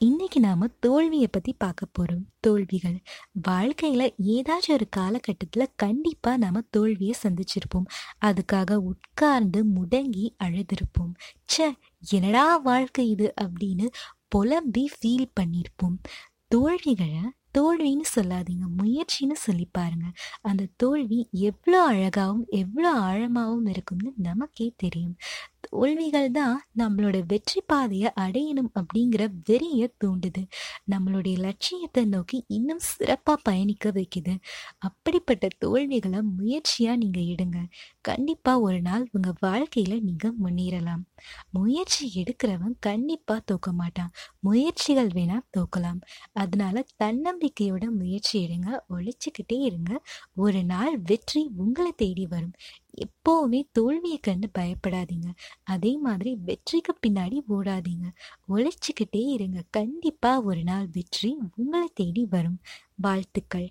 இன்னைக்கு நாம தோல்வியை பத்தி பார்க்க போறோம். தோல்விகள். வாழ்க்கையில ஏதாச்சும் ஒரு காலகட்டத்துல கண்டிப்பா நாம தோல்வியை சந்திச்சிருப்போம். அதுக்காக உட்கார்ந்து முடங்கி அழுதிருப்போம். ச்சே என்னடா வாழ்க்கை இது அப்படின்னு புலம்பி ஃபீல் பண்ணியிருப்போம் தோல்விகளை தோல்வின்னு சொல்லாதீங்க. முயற்சின்னு சொல்லி பாருங்க. அந்த தோல்வி எவ்வளோ அழகாகவும் எவ்வளோ ஆழமாகவும் இருக்கும்னு நமக்கே தெரியும். தோல்விகள் தான் நம்மளோட வெற்றி பாதையை அடையணும் அப்படிங்கிற வெறிய தூண்டுது. நம்மளுடைய லட்சியத்தை நோக்கி இன்னும் சிறப்பாக பயணிக்க வைக்குது. அப்படிப்பட்ட தோல்விகளை முயற்சியாக நீங்கள் எடுங்க. கண்டிப்பாக ஒரு நாள் உங்கள் வாழ்க்கையில் நீங்கள் முன்னேறலாம். முயற்சி எடுக்கிறவன் கண்டிப்பாக தோக்க மாட்டான். முயற்சிகள் வேணால் தோக்கலாம். அதனால தன்னம்பிக்கையோட முயற்சி எடுங்க. ஒழிச்சுக்கிட்டே இருங்க. ஒரு நாள் வெற்றி உங்களை தேடி வரும். எப்போவுமே தோல்வியை கண்டு பயப்படாதீங்க. அதே மாதிரி வெற்றிக்கு பின்னாடி ஓடாதீங்க. உழைச்சிக்கிட்டே இருங்க. கண்டிப்பா ஒரு நாள் வெற்றி உங்களை தேடி வரும். வாழ்த்துக்கள்.